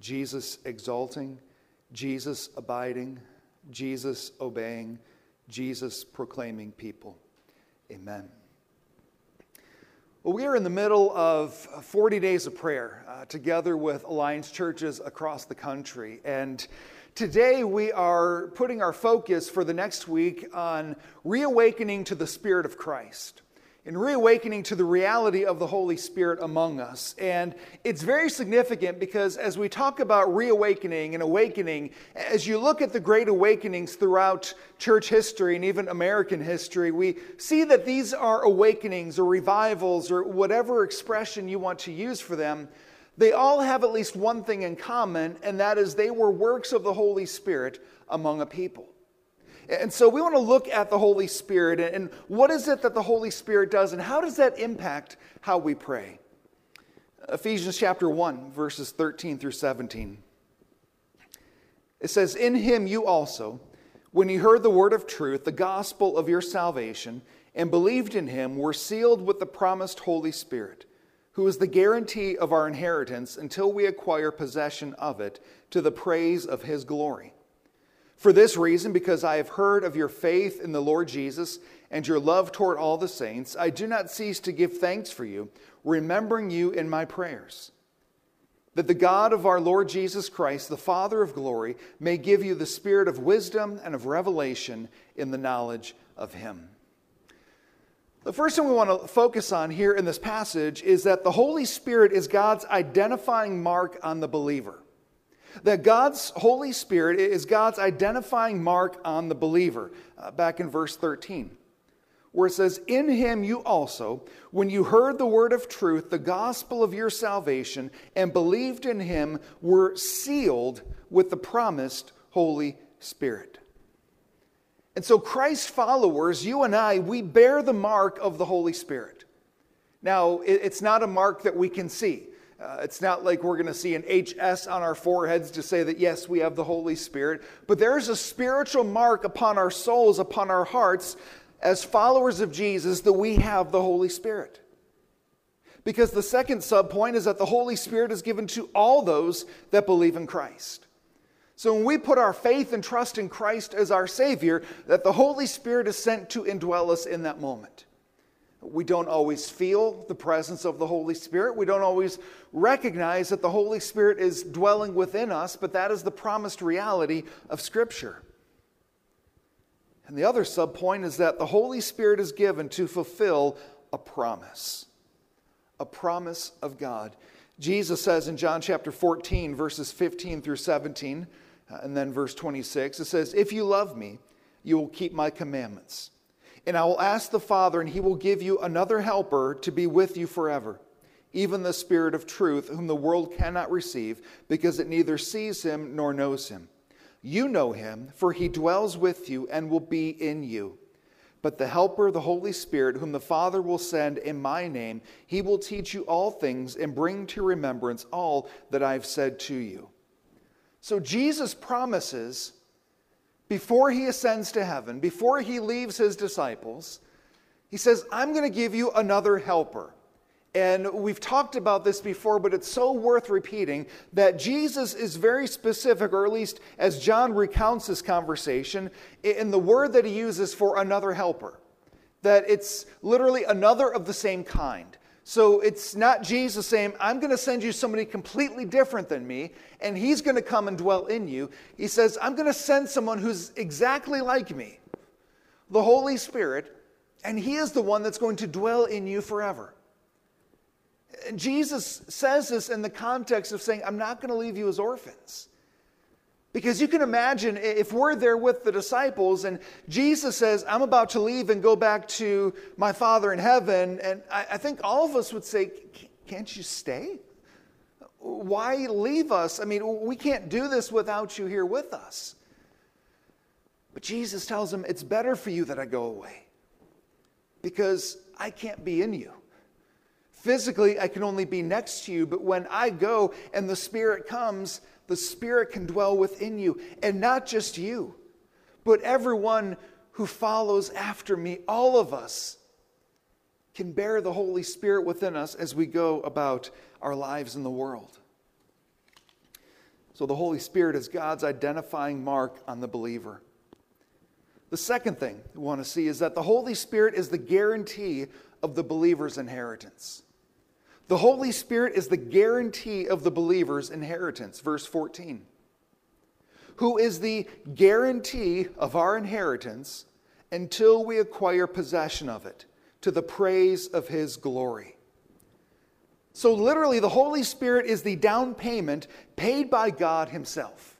Jesus exalting, Jesus abiding, Jesus obeying, Jesus proclaiming people. Amen. Well, we are in the middle of 40 days of prayer uh, together with Alliance churches across the country. And today we are putting our focus for the next week on reawakening to the Spirit of Christ and reawakening to the reality of the Holy Spirit among us. And it's very significant because as we talk about reawakening and awakening, as you look at the great awakenings throughout church history and even American history, we see that these are awakenings or revivals or whatever expression you want to use for them. They all have at least one thing in common, and that is they were works of the Holy Spirit among a people. And so we want to look at the Holy Spirit and what is it that the Holy Spirit does and how does that impact how we pray? Ephesians chapter 1, verses 13 through 17. It says, In him you also, when you heard the word of truth, the gospel of your salvation, and believed in him, were sealed with the promised Holy Spirit, who is the guarantee of our inheritance until we acquire possession of it to the praise of his glory. For this reason, because I have heard of your faith in the Lord Jesus and your love toward all the saints, I do not cease to give thanks for you, remembering you in my prayers. That the God of our Lord Jesus Christ, the Father of glory, may give you the spirit of wisdom and of revelation in the knowledge of him. The first thing we want to focus on here in this passage is that the Holy Spirit is God's identifying mark on the believer. That God's Holy Spirit is God's identifying mark on the believer, uh, back in verse 13, where it says, In him you also, when you heard the word of truth, the gospel of your salvation, and believed in him, were sealed with the promised Holy Spirit. And so, Christ's followers, you and I, we bear the mark of the Holy Spirit. Now, it's not a mark that we can see. Uh, it's not like we're going to see an HS on our foreheads to say that, yes, we have the Holy Spirit, but there's a spiritual mark upon our souls, upon our hearts, as followers of Jesus, that we have the Holy Spirit. Because the second subpoint is that the Holy Spirit is given to all those that believe in Christ. So when we put our faith and trust in Christ as our Savior, that the Holy Spirit is sent to indwell us in that moment. We don't always feel the presence of the Holy Spirit. We don't always recognize that the Holy Spirit is dwelling within us, but that is the promised reality of Scripture. And the other subpoint is that the Holy Spirit is given to fulfill a promise, a promise of God. Jesus says in John chapter 14, verses 15 through 17, uh, and then verse 26, it says, If you love me, you will keep my commandments. And I will ask the Father, and he will give you another helper to be with you forever, even the Spirit of truth, whom the world cannot receive, because it neither sees him nor knows him. You know him, for he dwells with you and will be in you. But the Helper, the Holy Spirit, whom the Father will send in my name, he will teach you all things and bring to remembrance all that I've said to you. So Jesus promises before he ascends to heaven, before he leaves his disciples, he says, I'm going to give you another helper. And we've talked about this before, but it's so worth repeating that Jesus is very specific, or at least as John recounts this conversation, in the word that he uses for another helper. That it's literally another of the same kind. So it's not Jesus saying, I'm going to send you somebody completely different than me, and he's going to come and dwell in you. He says, I'm going to send someone who's exactly like me, the Holy Spirit, and he is the one that's going to dwell in you forever. And Jesus says this in the context of saying, I'm not going to leave you as orphans. Because you can imagine if we're there with the disciples and Jesus says, I'm about to leave and go back to my Father in heaven, and I, I think all of us would say, Can't you stay? Why leave us? I mean, we can't do this without you here with us. But Jesus tells them, It's better for you that I go away because I can't be in you. Physically, I can only be next to you, but when I go and the Spirit comes, the Spirit can dwell within you. And not just you, but everyone who follows after me, all of us can bear the Holy Spirit within us as we go about our lives in the world. So the Holy Spirit is God's identifying mark on the believer. The second thing we want to see is that the Holy Spirit is the guarantee of the believer's inheritance. The Holy Spirit is the guarantee of the believer's inheritance. Verse 14. Who is the guarantee of our inheritance until we acquire possession of it, to the praise of his glory. So, literally, the Holy Spirit is the down payment paid by God Himself.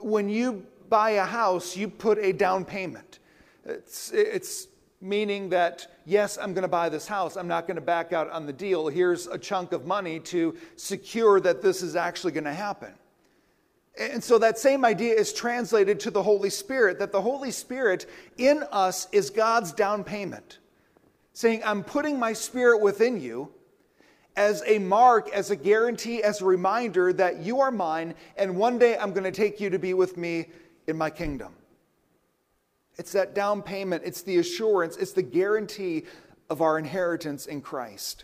When you buy a house, you put a down payment. It's, it's meaning that, yes, I'm going to buy this house. I'm not going to back out on the deal. Here's a chunk of money to secure that this is actually going to happen. And so that same idea is translated to the Holy Spirit that the Holy Spirit in us is God's down payment, saying, I'm putting my spirit within you as a mark, as a guarantee, as a reminder that you are mine, and one day I'm going to take you to be with me in my kingdom. It's that down payment, it's the assurance, it's the guarantee of our inheritance in Christ.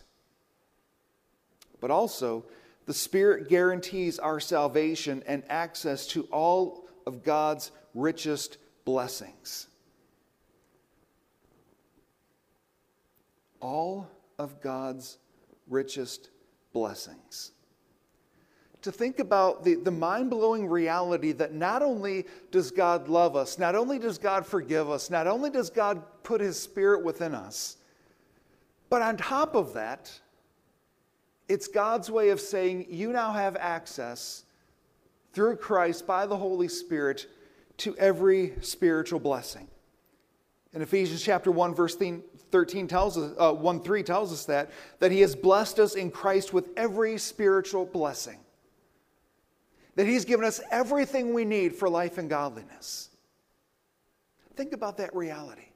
But also, the Spirit guarantees our salvation and access to all of God's richest blessings. All of God's richest blessings to think about the, the mind blowing reality that not only does God love us, not only does God forgive us, not only does God put His Spirit within us, but on top of that, it's God's way of saying you now have access through Christ by the Holy Spirit to every spiritual blessing. In Ephesians chapter 1 verse 13 tells us uh, 1 3 tells us that that he has blessed us in Christ with every spiritual blessing that He's given us everything we need for life and godliness. Think about that reality.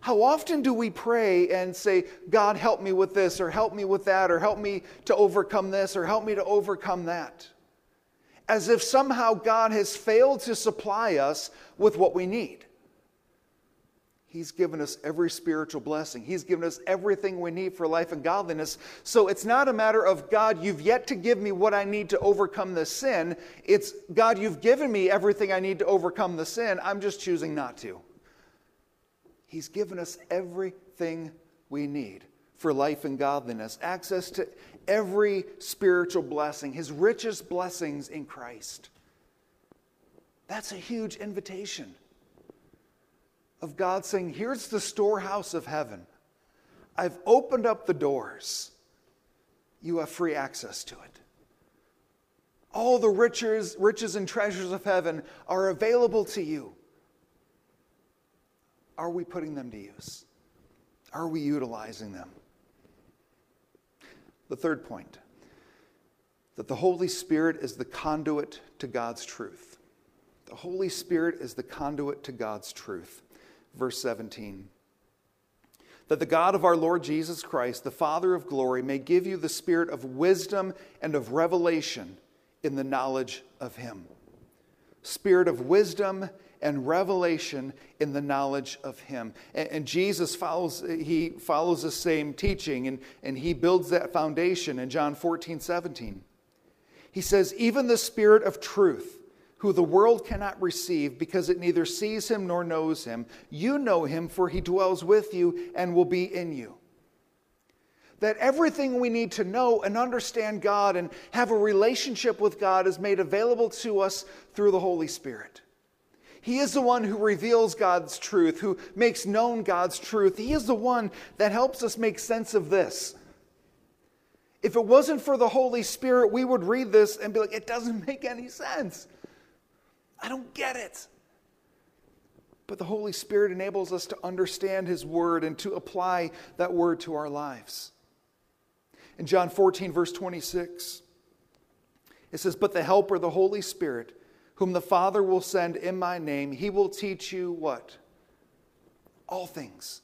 How often do we pray and say, God, help me with this, or help me with that, or help me to overcome this, or help me to overcome that? As if somehow God has failed to supply us with what we need. He's given us every spiritual blessing. He's given us everything we need for life and godliness. So it's not a matter of, God, you've yet to give me what I need to overcome the sin. It's, God, you've given me everything I need to overcome the sin. I'm just choosing not to. He's given us everything we need for life and godliness, access to every spiritual blessing, his richest blessings in Christ. That's a huge invitation of God saying, Here's the storehouse of heaven. I've opened up the doors. You have free access to it. All the riches, riches and treasures of heaven are available to you. Are we putting them to use? Are we utilizing them? The third point that the Holy Spirit is the conduit to God's truth. The Holy Spirit is the conduit to God's truth verse 17. That the God of our Lord Jesus Christ, the Father of glory, may give you the spirit of wisdom and of revelation in the knowledge of Him. Spirit of wisdom and revelation in the knowledge of him and, and, jesus follows he follows the same teaching and, and he builds that foundation in john 14 17 he says even the spirit of truth who the world cannot receive because it neither sees him nor knows him. You know him, for he dwells with you and will be in you. That everything we need to know and understand God and have a relationship with God is made available to us through the Holy Spirit. He is the one who reveals God's truth, who makes known God's truth. He is the one that helps us make sense of this. If it wasn't for the Holy Spirit, we would read this and be like, it doesn't make any sense. I don't get it. But the Holy Spirit enables us to understand His Word and to apply that Word to our lives. In John 14, verse 26, it says, But the Helper, the Holy Spirit, whom the Father will send in my name, he will teach you what? All things,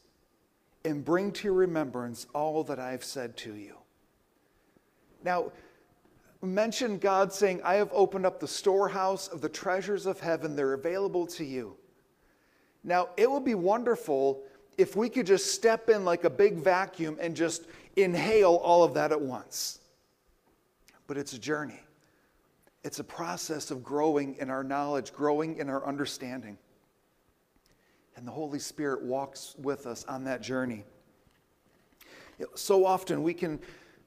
and bring to your remembrance all that I have said to you. Now, mention God saying, I have opened up the storehouse of the treasures of heaven. They're available to you. Now, it would be wonderful if we could just step in like a big vacuum and just inhale all of that at once. But it's a journey. It's a process of growing in our knowledge, growing in our understanding. And the Holy Spirit walks with us on that journey. So often we can,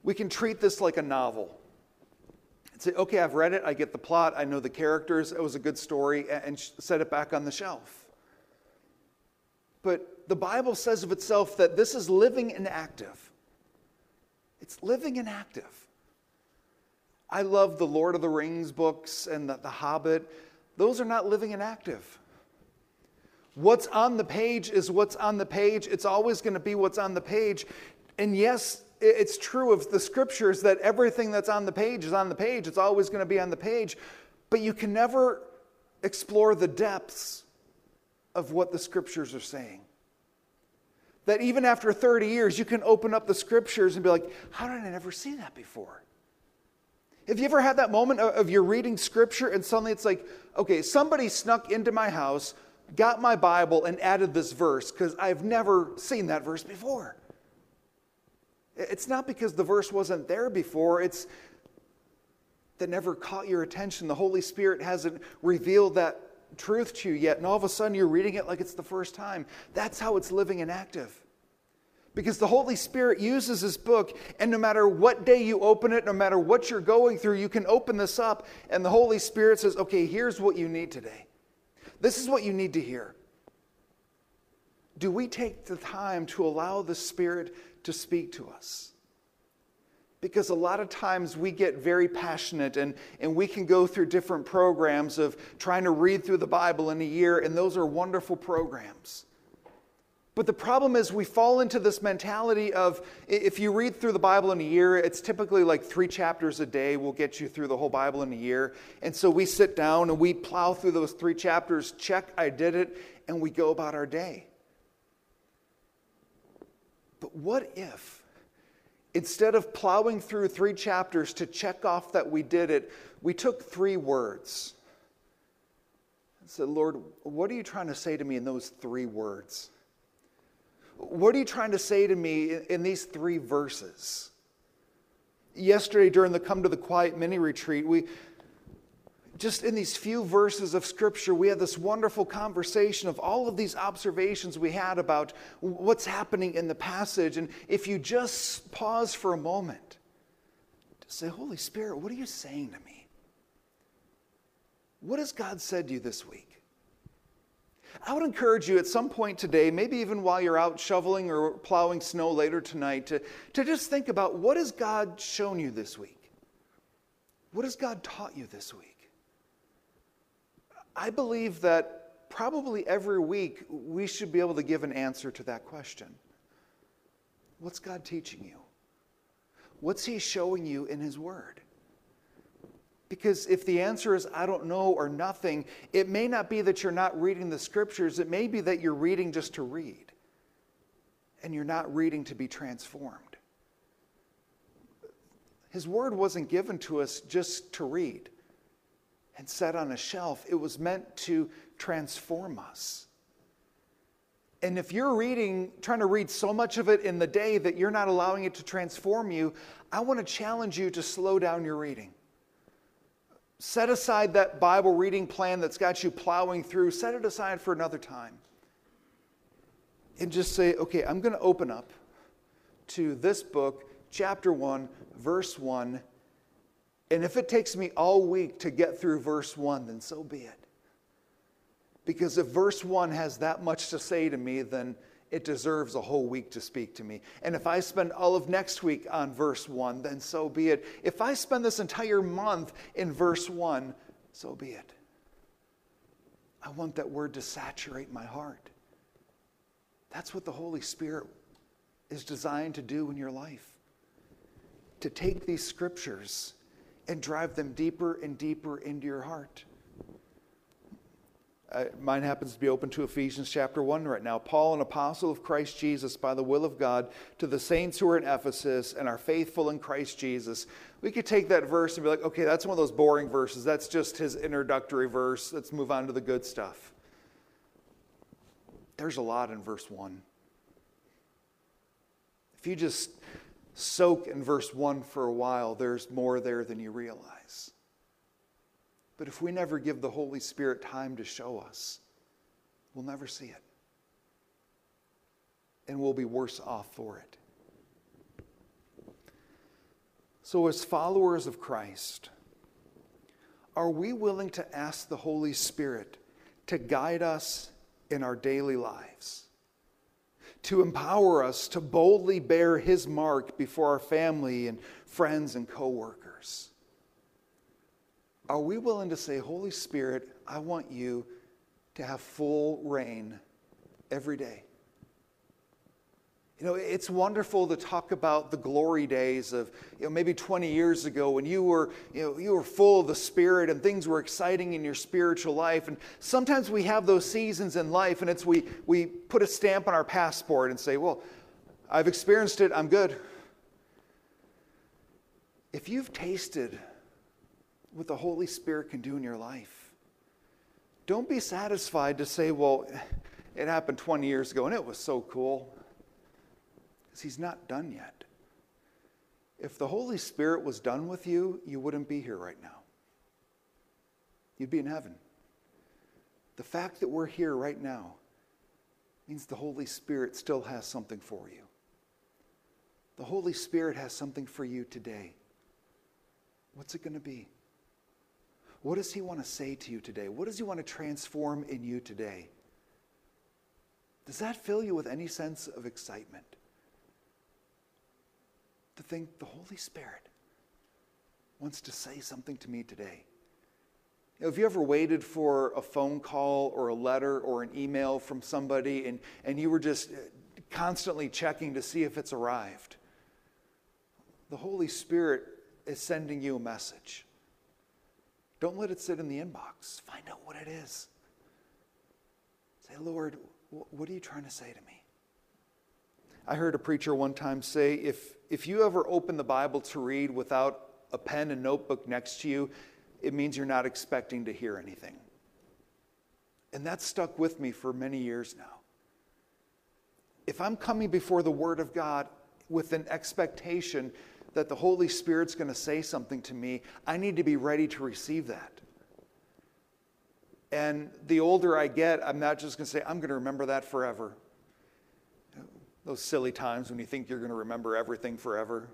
we can treat this like a novel say, okay, I've read it, I get the plot, I know the characters, it was a good story, and set it back on the shelf. But the Bible says of itself that this is living and active. It's living and active. I love the Lord of the Rings books and the, the Hobbit. Those are not living and active. What's on the page is what's on the page. It's always going to be what's on the page. And yes, it's true of the scriptures that everything that's on the page is on the page. It's always going to be on the page. But you can never explore the depths of what the scriptures are saying. That even after 30 years, you can open up the scriptures and be like, how did I never see that before? Have you ever had that moment of you're reading scripture and suddenly it's like, okay, somebody snuck into my house, got my Bible, and added this verse because I've never seen that verse before? It's not because the verse wasn't there before, it's that never caught your attention. The Holy Spirit hasn't revealed that truth to you yet, and all of a sudden you're reading it like it's the first time. That's how it's living and active. Because the Holy Spirit uses this book, and no matter what day you open it, no matter what you're going through, you can open this up, and the Holy Spirit says, Okay, here's what you need today. This is what you need to hear. Do we take the time to allow the Spirit to speak to us? Because a lot of times we get very passionate and, and we can go through different programs of trying to read through the Bible in a year, and those are wonderful programs. But the problem is, we fall into this mentality of if you read through the Bible in a year, it's typically like three chapters a day will get you through the whole Bible in a year. And so we sit down and we plow through those three chapters, check, I did it, and we go about our day. But what if, instead of plowing through three chapters to check off that we did it, we took three words and said, Lord, what are you trying to say to me in those three words? What are you trying to say to me in these three verses? Yesterday, during the Come to the Quiet mini retreat, we just in these few verses of scripture, we had this wonderful conversation of all of these observations we had about what's happening in the passage. And if you just pause for a moment to say, Holy Spirit, what are you saying to me? What has God said to you this week? I would encourage you at some point today, maybe even while you're out shoveling or plowing snow later tonight, to, to just think about what has God shown you this week? What has God taught you this week? I believe that probably every week we should be able to give an answer to that question. What's God teaching you? What's He showing you in His Word? Because if the answer is, I don't know or nothing, it may not be that you're not reading the scriptures. It may be that you're reading just to read, and you're not reading to be transformed. His word wasn't given to us just to read and set on a shelf, it was meant to transform us. And if you're reading, trying to read so much of it in the day that you're not allowing it to transform you, I want to challenge you to slow down your reading Set aside that Bible reading plan that's got you plowing through, set it aside for another time. And just say, okay, I'm going to open up to this book, chapter 1, verse 1. And if it takes me all week to get through verse 1, then so be it. Because if verse 1 has that much to say to me, then it deserves a whole week to speak to me. And if I spend all of next week on verse 1, then so be it. If I spend this entire month in verse 1, so be it. I want that word to saturate my heart. That's what the Holy Spirit is designed to do in your life to take these scriptures and drive them deeper and deeper into your heart. Uh, mine happens to be open to Ephesians chapter 1 right now. Paul, an apostle of Christ Jesus by the will of God, to the saints who are in Ephesus and are faithful in Christ Jesus. We could take that verse and be like, okay, that's one of those boring verses. That's just his introductory verse. Let's move on to the good stuff. There's a lot in verse 1. If you just soak in verse 1 for a while, there's more there than you realize. But if we never give the Holy Spirit time to show us, we'll never see it. And we'll be worse off for it. So, as followers of Christ, are we willing to ask the Holy Spirit to guide us in our daily lives? To empower us to boldly bear His mark before our family and friends and coworkers? Are we willing to say, Holy Spirit, I want you to have full reign every day? You know, it's wonderful to talk about the glory days of, you know, maybe 20 years ago when you were, you know, you were full of the Spirit and things were exciting in your spiritual life. And sometimes we have those seasons in life and it's we, we put a stamp on our passport and say, well, I've experienced it, I'm good. If you've tasted what the Holy Spirit can do in your life, don't be satisfied to say, well, it happened 20 years ago and it was so cool because he's not done yet. If the Holy Spirit was done with you, you wouldn't be here right now. You'd be in heaven. The fact that we're here right now means the Holy Spirit still has something for you. The Holy Spirit has something for you today. What's it going to be? What does He want to say to you today? What does He want to transform in you today? Does that fill you with any sense of excitement? To think the Holy Spirit wants to say something to me today. You know, have you ever waited for a phone call or a letter or an email from somebody and, and you were just uh, constantly checking to see if it's arrived? The Holy Spirit is sending you a message. Don't let it sit in the inbox. Find out what it is. Say, Lord, what are you trying to say to me? I heard a preacher one time say if, if you ever open the Bible to read without a pen and notebook next to you, it means you're not expecting to hear anything. And that stuck with me for many years now. If I'm coming before the Word of God with an expectation that the Holy Spirit's going to say something to me, I need to be ready to receive that. And the older I get, I'm not just going to say, I'm going to remember that forever those silly times when you think you're going to remember everything forever.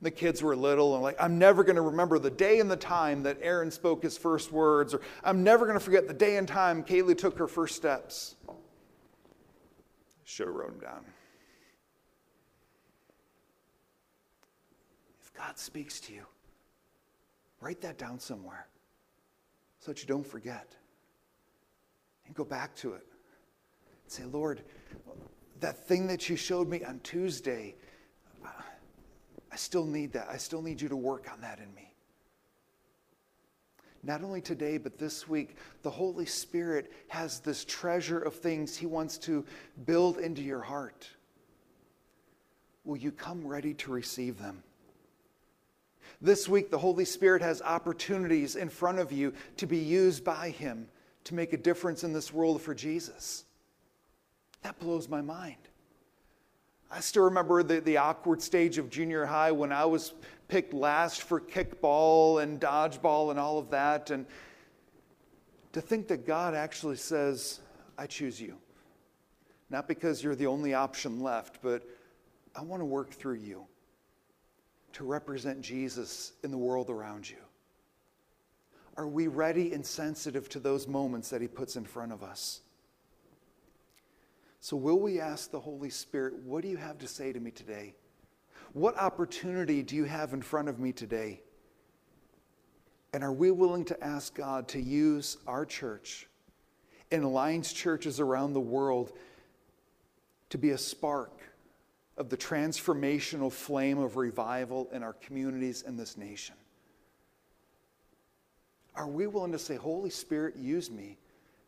The kids were little and like, I'm never going to remember the day and the time that Aaron spoke his first words, or I'm never going to forget the day and time Kaylee took her first steps. Should have wrote them down. If God speaks to you, write that down somewhere so that you don't forget. And go back to it. and say, Lord, that thing that you showed me on Tuesday, I still need that. I still need you to work on that in me. Not only today, but this week, the Holy Spirit has this treasure of things He wants to build into your heart. Will you come ready to receive them? This week, the Holy Spirit has opportunities in front of you to be used by Him to make a difference in this world for Jesus. That blows my mind. I still remember the, the awkward stage of junior high when I was picked last for kickball and dodgeball and all of that. And to think that God actually says, I choose you. Not because you're the only option left, but I want to work through you to represent Jesus in the world around you. Are we ready and sensitive to those moments that He puts in front of us? So, will we ask the Holy Spirit, what do you have to say to me today? What opportunity do you have in front of me today? And are we willing to ask God to use our church and Alliance churches around the world to be a spark of the transformational flame of revival in our communities and this nation? Are we willing to say, Holy Spirit, use me,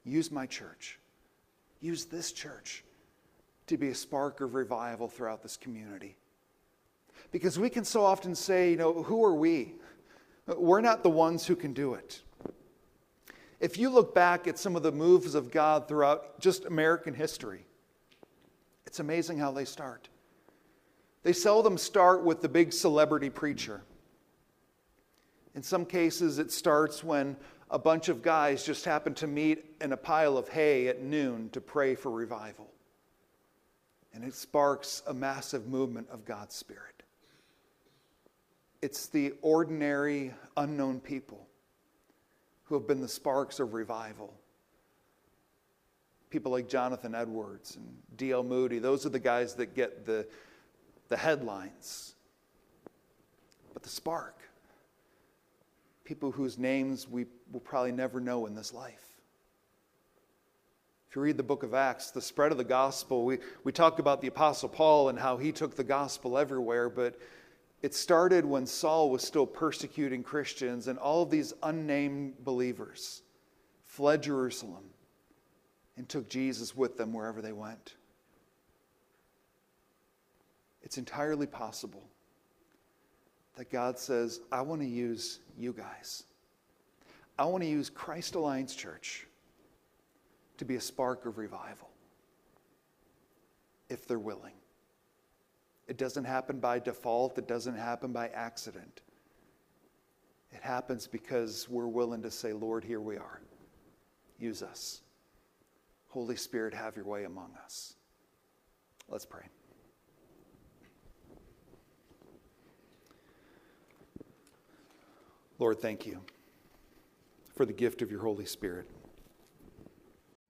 use my church? Use this church to be a spark of revival throughout this community. Because we can so often say, you know, who are we? We're not the ones who can do it. If you look back at some of the moves of God throughout just American history, it's amazing how they start. They seldom start with the big celebrity preacher. In some cases, it starts when a bunch of guys just happen to meet in a pile of hay at noon to pray for revival. And it sparks a massive movement of God's Spirit. It's the ordinary, unknown people who have been the sparks of revival. People like Jonathan Edwards and D.L. Moody, those are the guys that get the, the headlines. But the spark, people whose names we will probably never know in this life. If you read the book of Acts, the spread of the gospel, we, we talked about the Apostle Paul and how he took the gospel everywhere, but it started when Saul was still persecuting Christians, and all of these unnamed believers fled Jerusalem and took Jesus with them wherever they went. It's entirely possible that God says, I want to use you guys. I want to use Christ Alliance Church to be a spark of revival if they're willing. It doesn't happen by default, it doesn't happen by accident. It happens because we're willing to say, Lord, here we are. Use us. Holy Spirit, have your way among us. Let's pray. Lord, thank you for the gift of your Holy Spirit.